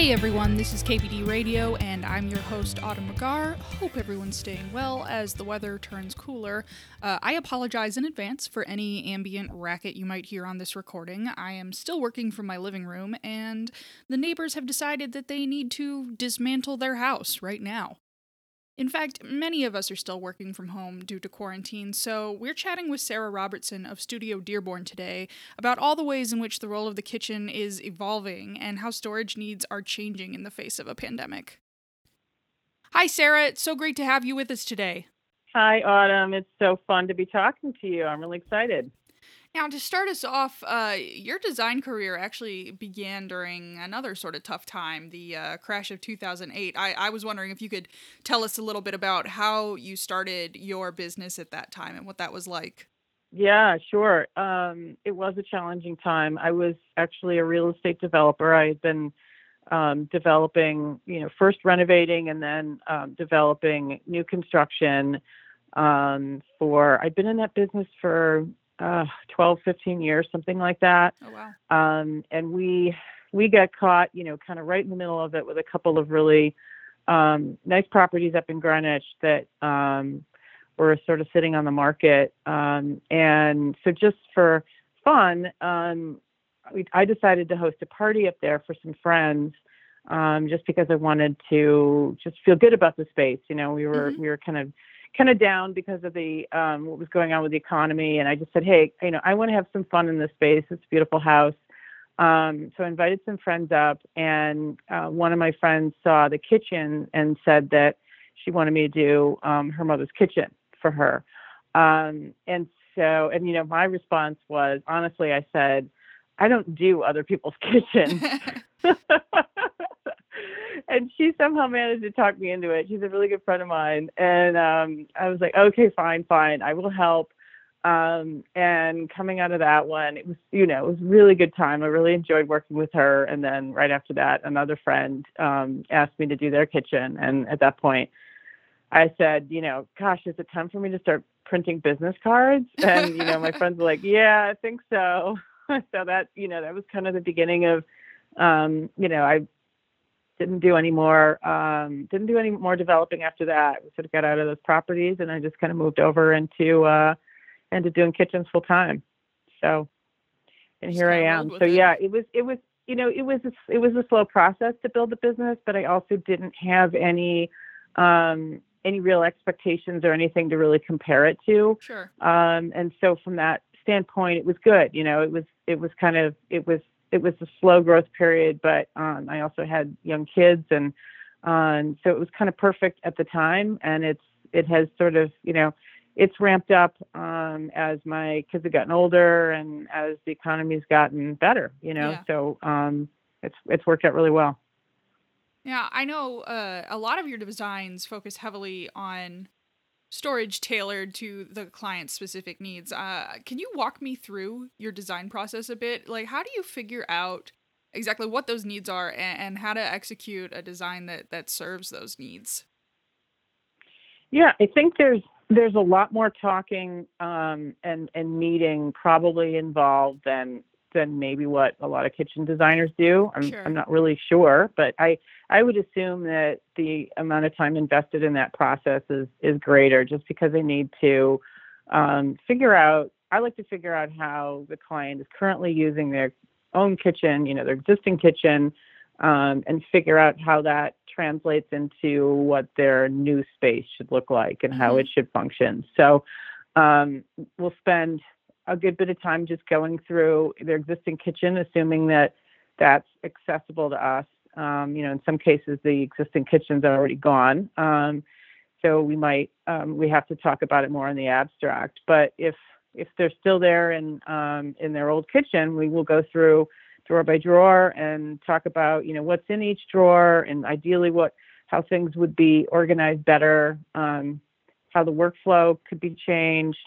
Hey everyone, this is KBD Radio, and I'm your host, Autumn Regar. Hope everyone's staying well as the weather turns cooler. Uh, I apologize in advance for any ambient racket you might hear on this recording. I am still working from my living room, and the neighbors have decided that they need to dismantle their house right now. In fact, many of us are still working from home due to quarantine, so we're chatting with Sarah Robertson of Studio Dearborn today about all the ways in which the role of the kitchen is evolving and how storage needs are changing in the face of a pandemic. Hi, Sarah. It's so great to have you with us today. Hi, Autumn. It's so fun to be talking to you. I'm really excited. Now, to start us off, uh, your design career actually began during another sort of tough time, the uh, crash of 2008. I, I was wondering if you could tell us a little bit about how you started your business at that time and what that was like. Yeah, sure. Um, it was a challenging time. I was actually a real estate developer. I had been um, developing, you know, first renovating and then um, developing new construction um, for, I'd been in that business for uh, 12, 15 years, something like that. Oh, wow. Um, and we we got caught, you know, kind of right in the middle of it with a couple of really um, nice properties up in Greenwich that um, were sort of sitting on the market. Um, and so, just for fun, um, we, I decided to host a party up there for some friends. Um, just because I wanted to just feel good about the space, you know, we were Mhm. we were kind of kind of down because of the um, what was going on with the economy, and I just said, hey, you know, I want to have some fun in this space. It's a beautiful house. Um, so I invited some friends up, and uh, one of my friends saw the kitchen and said that she wanted me to do um, her mother's kitchen for her. Um, and so, and you know, my response was honestly, I said, I don't do other people's kitchens. and she somehow managed to talk me into it. She's a really good friend of mine, and um, I was like, okay, fine, fine, I will help. Um, and coming out of that one, it was, you know, it was a really good time. I really enjoyed working with her. And then right after that, another friend um, asked me to do their kitchen, and at that point, I said, you know, gosh, is it time for me to start printing business cards? And you know, my friends were like, yeah, I think so. so that, you know, that was kind of the beginning of, um, you know, I didn't do any more um, didn't do any more developing after that. We sort of got out of those properties, and I just kind of moved over into uh, into doing kitchens full time. So, and here I am. So yeah, it was it was you know it was a, it was a slow process to build the business, but I also didn't have any um, any real expectations or anything to really compare it to. Sure. Um, and so from that standpoint, it was good. You know, it was it was kind of it was it was a slow growth period, but um, I also had young kids, and um, so it was kind of perfect at the time. And it's it has sort of you know it's ramped up um, as my kids have gotten older and as the economy's gotten better. You know, Yeah. so um, it's it's worked out really well. Yeah, I know uh, a lot of your designs focus heavily on storage tailored to the client's specific needs. Uh, can you walk me through your design process a bit? Like, how do you figure out exactly what those needs are and, and how to execute a design that, that serves those needs? Yeah, I think there's there's a lot more talking um, and and meeting probably involved than than maybe what a lot of kitchen designers do. I'm Sure. I'm not really sure, but I I would assume that the amount of time invested in that process is is greater, just because they need to um, figure out. I like to figure out how the client is currently using their own kitchen, you know, their existing kitchen, um, and figure out how that translates into what their new space should look like and how Mhm. it should function. So um, we'll spend a good bit of time just going through their existing kitchen, assuming that that's accessible to us. Um, you know, in some cases, the existing kitchen's are already gone. Um, so we might um, we have to talk about it more in the abstract. But if if they're still there in um, in their old kitchen, we will go through drawer by drawer and talk about you know what's in each drawer and ideally what how things would be organized better, um, how the workflow could be changed,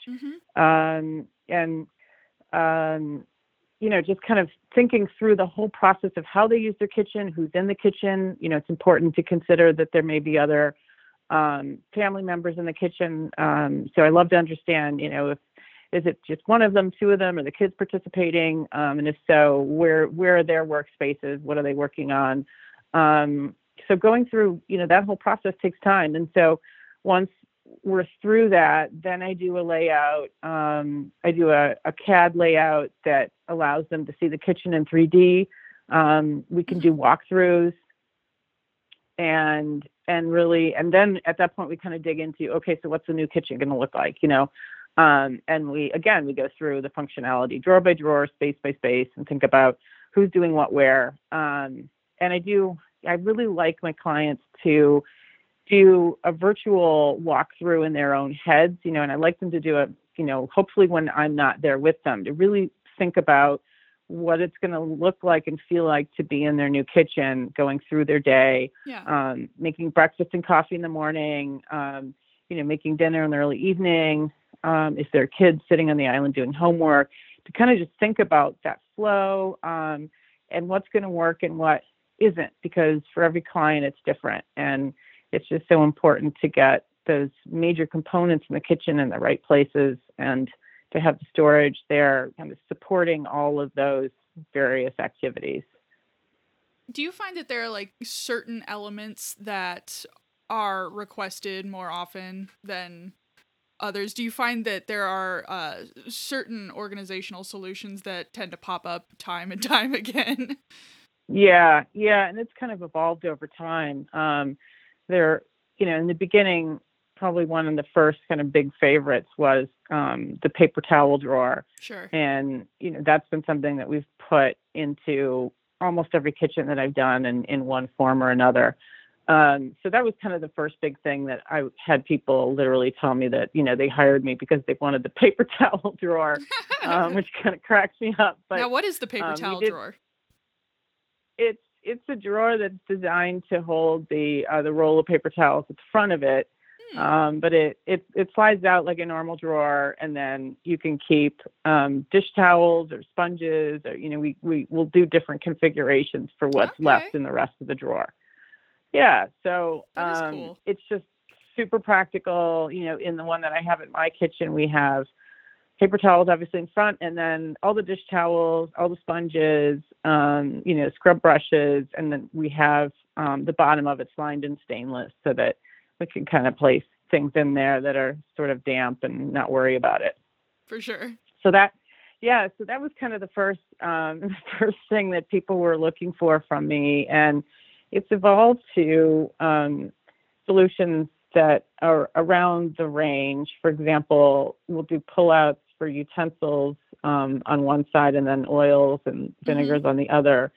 Mm-hmm. And um, you know just kind of thinking through the whole process of how they use their kitchen, who's in the kitchen. You know, it's important to consider that there may be other um, family members in the kitchen. Um, so I love to understand, you know, if is it just one of them, two of them, are the kids participating? Um, and if so, where where are their workspaces? What are they working on? Um, so going through, you know, that whole process takes time. And so once we're through that, then I do a layout. Um, I do a, a, CAD layout that allows them to see the kitchen in 3D. Um, we can do walkthroughs and and really and then at that point we kind of dig into okay so what's the new kitchen going to look like you know um, and we again we go through the functionality drawer by drawer space by space and think about who's doing what where um, and i do i really like my clients to do a virtual walkthrough in their own heads you know and i like them to do it you know hopefully when i'm not there with them to really think about what it's going to look like and feel like to be in their new kitchen going through their day yeah. um, making breakfast and coffee in the morning um, you know making dinner in the early evening um, if there are kids sitting on the island doing homework to kind of just think about that flow um, and what's going to work and what isn't because for every client it's different and it's just so important to get those major components in the kitchen in the right places and to have the storage there kind of supporting all of those various activities. Do you find that there are like certain elements that are requested more often than others? Do you find that there are uh, certain organizational solutions that tend to pop up time and time again? Yeah, yeah, and it's kind of evolved over time. Um, there, you know, in the beginning, probably one of the first kind of big favorites was um, the paper towel drawer. Sure. And you know that's been something that we've put into almost every kitchen that I've done in, in one form or another. Um, so that was kind of the first big thing that I had people literally tell me that you know they hired me because they wanted the paper towel drawer, um, which kind of cracks me up. But now, what is the paper um, towel did, drawer? It's it's a drawer that's designed to hold the uh, the roll of paper towels at the front of it, Hmm. Um, but it, it it slides out like a normal drawer, and then you can keep um, dish towels or sponges, or you know, we we will do different configurations for what's okay. left in the rest of the drawer. Yeah, so um, cool. it's just super practical. You know, in the one that I have in my kitchen, we have paper towels obviously in front, and then all the dish towels, all the sponges, um, you know, scrub brushes, and then we have um, the bottom of it's lined in stainless so that we can kind of place things in there that are sort of damp and not worry about it. For sure. So that, yeah, so that was kind of the first, um, the first thing that people were looking for from me, and it's evolved to um, solutions that are around the range. For example, we'll do pullouts for utensils um, on one side, and then oils and vinegars mm-hmm. on the other.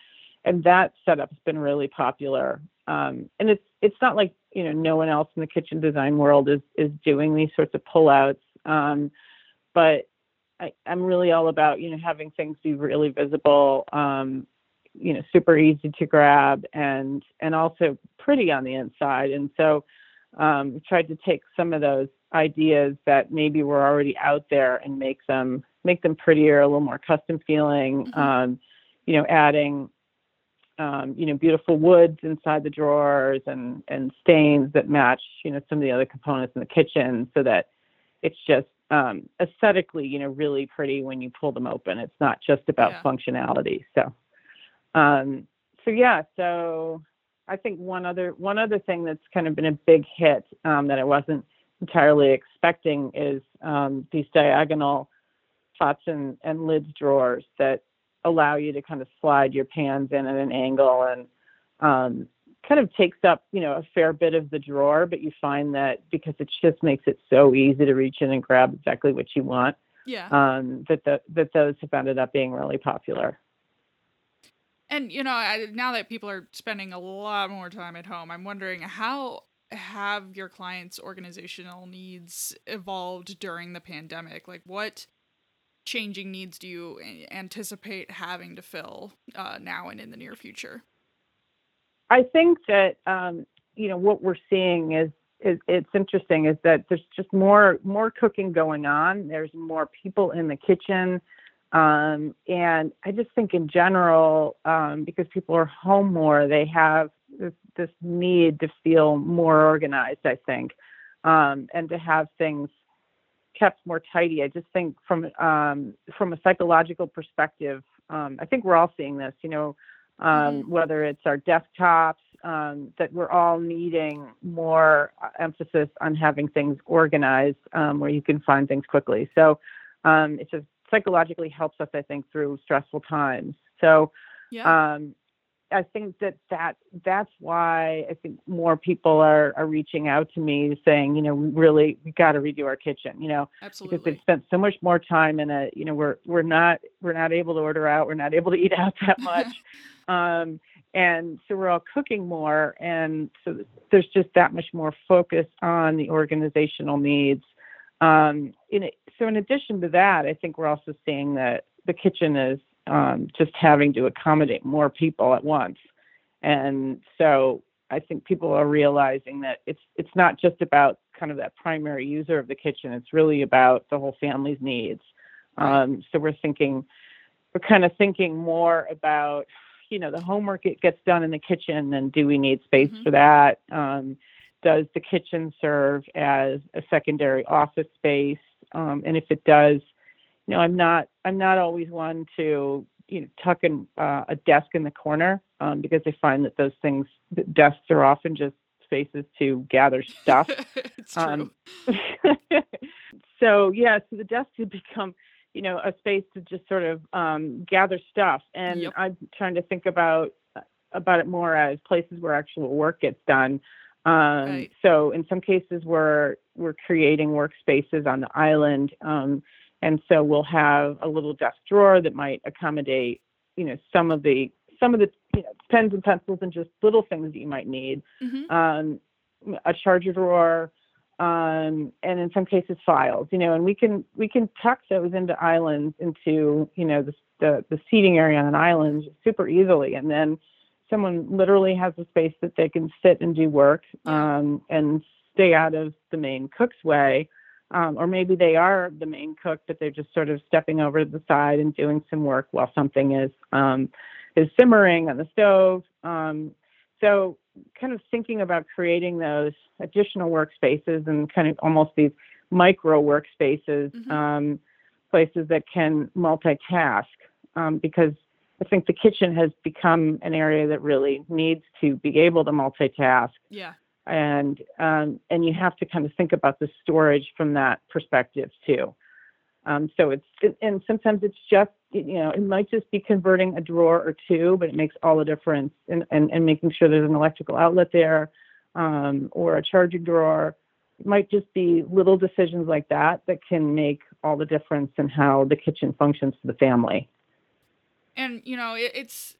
And that setup's been really popular. Um, and it's it's not like you know no one else in the kitchen design world is is doing these sorts of pullouts um, but I, am really all about you know having things be really visible um, you know super easy to grab and and also pretty on the inside and so um, tried to take some of those ideas that maybe were already out there and make them make them prettier a little more custom feeling mm-hmm. um, you know adding um, you know, beautiful woods inside the drawers and, and stains that match, you know, some of the other components in the kitchen so that it's just um, aesthetically, you know, really pretty when you pull them open. It's not just about yeah. functionality. So, um, so yeah, so I think one other one other thing that's kind of been a big hit um, that I wasn't entirely expecting is um, these diagonal pots and, and lids drawers that allow you to kind of slide your pans in at an angle and um, kind of takes up you know a fair bit of the drawer but you find that because it just makes it so easy to reach in and grab exactly what you want yeah. um, that the, that those have ended up being really popular. And you know I, now that people are spending a lot more time at home i'm wondering how have your clients organizational needs evolved during the pandemic like what changing needs do you anticipate having to fill uh, now and in the near future? I think that um, you know what we're seeing is, is it's interesting is that there's just more more cooking going on. There's more people in the kitchen, um, and I just think in general um, because people are home more, they have this, this need to feel more organized. I think, um, and to have things kept more tidy. I just think from um, from a psychological perspective, um, I think we're all seeing this. You know, um, mm-hmm. whether it's our desktops um, that we're all needing more uh, emphasis on having things organized um, where you can find things quickly. So um, it just psychologically helps us, I think, through stressful times. So Yeah. I think that, that that's why I think more people are, are reaching out to me saying, you know, we really we got to redo our kitchen, you know, because they've spent so much more time in it. You know, we're we're not we're not able to order out, we're not able to eat out that much, um, and so we're all cooking more, and so there's just that much more focus on the organizational needs. Um, in it, so in addition to that, I think we're also seeing that the kitchen is um, just having to accommodate more people at once, and so I think people are realizing that it's it's not just about kind of that primary user of the kitchen. It's really about the whole family's needs. Um, so we're thinking, we're kind of thinking more about, you know, the homework it gets done in the kitchen, and do we need space Mhm. for that? Um, does the kitchen serve as a secondary office space? Um, and if it does, you know, I'm not I'm not always one to you know tuck in uh, a desk in the corner um, because I find that those things desks are often just spaces to gather stuff. it's true. Um, so yeah, so the desk has become, you know, a space to just sort of um, gather stuff, and Yep. I'm trying to think about about it more as places where actual work gets done. Um, Right. So in some cases, we're we're creating workspaces on the island, um, and so we'll have a little desk drawer that might accommodate, you know, some of the some of the you know, pens and pencils and just little things that you might need Mhm. um, a charger drawer, um, and in some cases files. You know, and we can we can tuck those into islands into you know the the, the seating area on an island super easily, and then someone literally has a space that they can sit and do work um, and stay out of the main cook's way. Um, or maybe they are the main cook, but they're just sort of stepping over to the side and doing some work while something is um, is simmering on the stove. Um, so kind of thinking about creating those additional workspaces and kind of almost these micro workspaces, Mhm. um, places that can multitask, um, because I think the kitchen has become an area that really needs to be able to multitask, Yeah. And um, and you have to kind of think about the storage from that perspective too. Um, so it's and sometimes it's just you know it might just be converting a drawer or two, but it makes all the difference in, and and making sure there's an electrical outlet there um, or a charging drawer. It might just be little decisions like that that can make all the difference in how the kitchen functions for the family. And you know, it, it's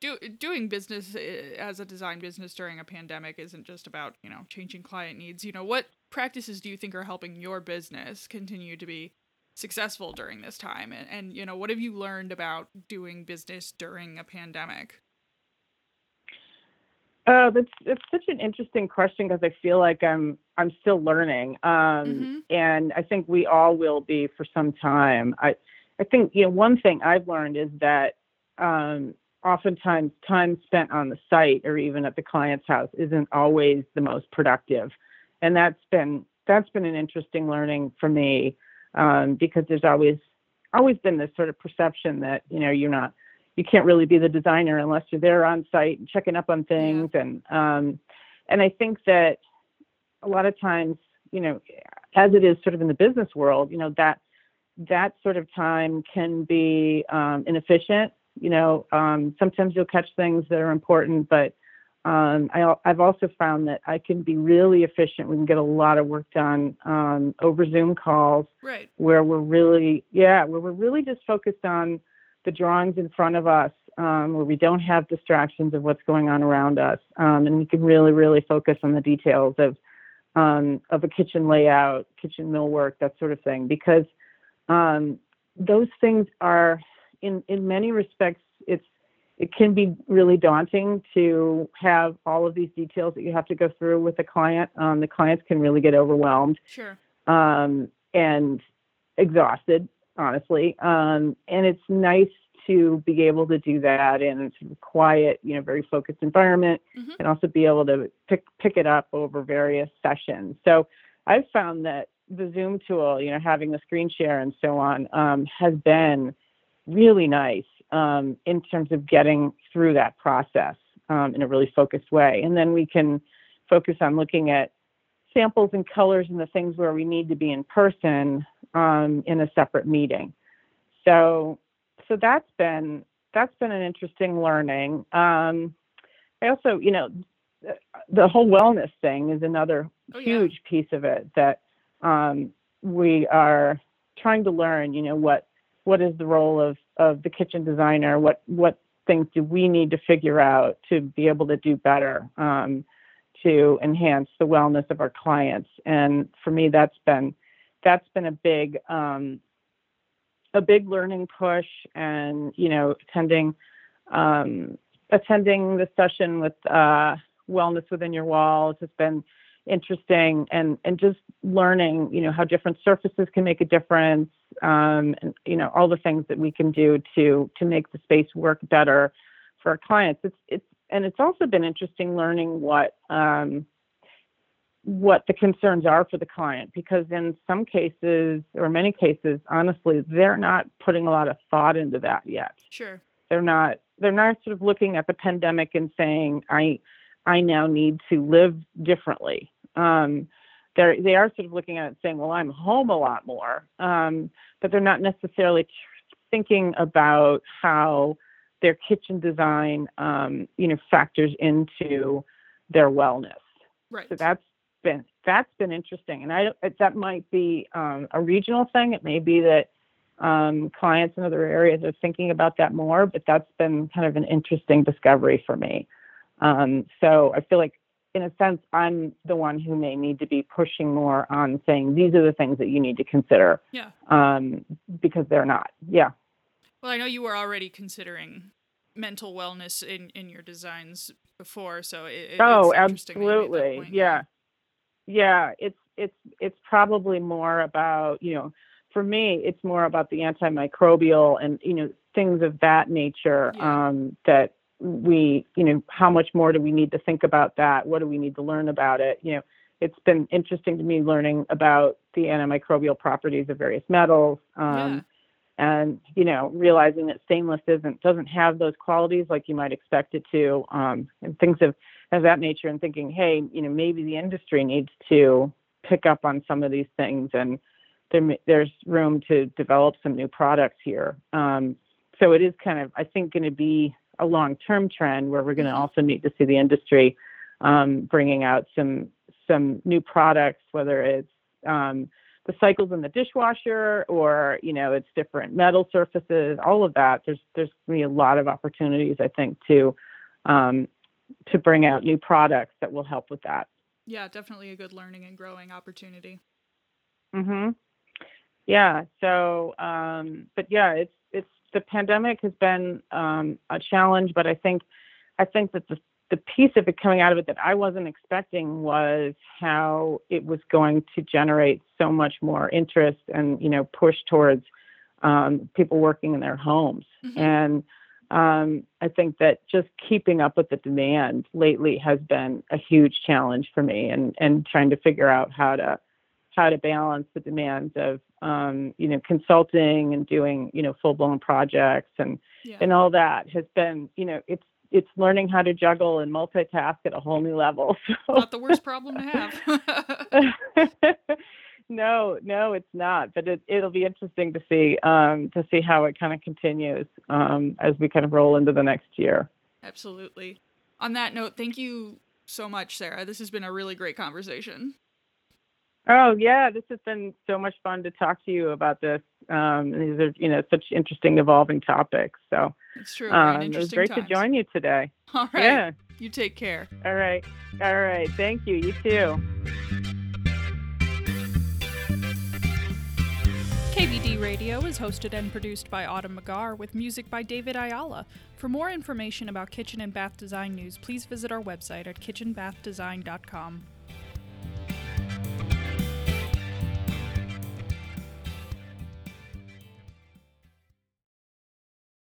do, doing business uh, as a design business during a pandemic isn't just about you know changing client needs. You know, what practices do you think are helping your business continue to be successful during this time? And, and you know, what have you learned about doing business during a pandemic? Oh, that's that's such an interesting question because I feel like I'm I'm still learning, um, Mhm. and I think we all will be for some time. I I think you know one thing I've learned is that um, oftentimes time spent on the site or even at the client's house isn't always the most productive, and that's been that's been an interesting learning for me um, because there's always always been this sort of perception that you know you're not you can't really be the designer unless you're there on site and checking up on things. And um and I think that a lot of times, you know, as it is sort of in the business world, you know, that that sort of time can be um, inefficient. You know, um, sometimes you'll catch things that are important, but um, I, i've also found that I can be really efficient. We can get a lot of work done um, over Zoom calls Right. where we're really yeah where we're really just focused on the drawings in front of us um, where we don't have distractions of what's going on around us um, and we can really really focus on the details of um, of a kitchen layout kitchen millwork that sort of thing because um, those things are in in many respects it's it can be really daunting to have all of these details that you have to go through with the client um, the clients can really get overwhelmed Sure. um, and exhausted, honestly. Um, and it's nice to be able to do that in a sort of quiet, you know, very focused environment, Mhm. and also be able to pick pick it up over various sessions. So I've found that the Zoom tool, you know, having the screen share and so on, um, has been really nice um, in terms of getting through that process. um, in a really focused way. And then we can focus on looking at samples and colors and the things where we need to be in person um, in a separate meeting. So, so that's been that's been an interesting learning. Um, I also, you know, the whole wellness thing is another oh, huge yeah. piece of it that um, we are trying to learn. You know, what what is the role of of the kitchen designer? What what things do we need to figure out to be able to do better um, to enhance the wellness of our clients? And for me, that's been that's been a big um, a big learning push, and you know, attending um, attending the session with uh, Wellness Within Your Walls has been interesting, and and just learning, you know, how different surfaces can make a difference, um, and you know, all the things that we can do to to make the space work better for our clients. It's it's and it's also been interesting learning what um, what the concerns are for the client because in some cases or many cases honestly they're not putting a lot of thought into that yet. Sure. They're not they're not sort of looking at the pandemic and saying i i now need to live differently um they're they are sort of looking at it saying well i'm home a lot more um but they're not necessarily thinking about how their kitchen design um you know factors into their wellness right so that's been that's been interesting, and I that might be um, a regional thing. It may be that um, clients in other areas are thinking about that more, but that's been kind of an interesting discovery for me. Um, so I feel like, in a sense, I'm the one who may need to be pushing more on saying these are the things that you need to consider. Yeah. Um, because they're not. Yeah. Well, I know you were already considering mental wellness in in your designs before, so it, oh, absolutely, yeah yeah, it's it's it's probably more about you know, for me, it's more about the antimicrobial and you know things of that nature yeah. um, that we you know how much more do we need to think about that? What do we need to learn about it? You know, it's been interesting to me learning about the antimicrobial properties of various metals. Um, yeah. And you know, realizing that stainless isn't doesn't have those qualities like you might expect it to, um, and things of of that nature and thinking, hey, you know, maybe the industry needs to pick up on some of these things and there, there's room to develop some new products here. Um, so it is kind of, I think, going to be a long-term trend where we're going to mm-hmm. also need to see the industry um, bringing out some some new products, whether it's um, the cycles in the dishwasher or you know it's different metal surfaces, all of that. There's there's going to be a lot of opportunities, I think, to um, to bring out new products that will help with that. Yeah, definitely a good learning and growing opportunity. Mhm. Yeah. So, um, but yeah, it's it's the pandemic has been um, a challenge, but I think I think that the the piece of it coming out of it that I wasn't expecting was how it was going to generate so much more interest and you know push towards um, people working in their homes mm-hmm. and um, I think that just keeping up with the demand lately has been a huge challenge for me, and and trying to figure out how to how to balance the demands of um, you know consulting and doing you know full blown projects and yeah. and all that has been you know it's it's learning how to juggle and multitask at a whole new level. So. Not the worst problem to have. no, no, it's not. But it, it'll be interesting to see um, to see how it kind of continues um, as we kind of roll into the next year. Absolutely. On that note, thank you so much, Sarah. This has been a really great conversation. Oh yeah, this has been so much fun to talk to you about this. Um, these are you know such interesting, evolving topics. So it's true. Um, it was great times. to join you today. All right. Yeah. You take care. All right. All right. Thank you. You too. KBD Radio is hosted and produced by Autumn McGar with music by David Ayala. For more information about kitchen and bath design news, please visit our website at kitchenbathdesign.com.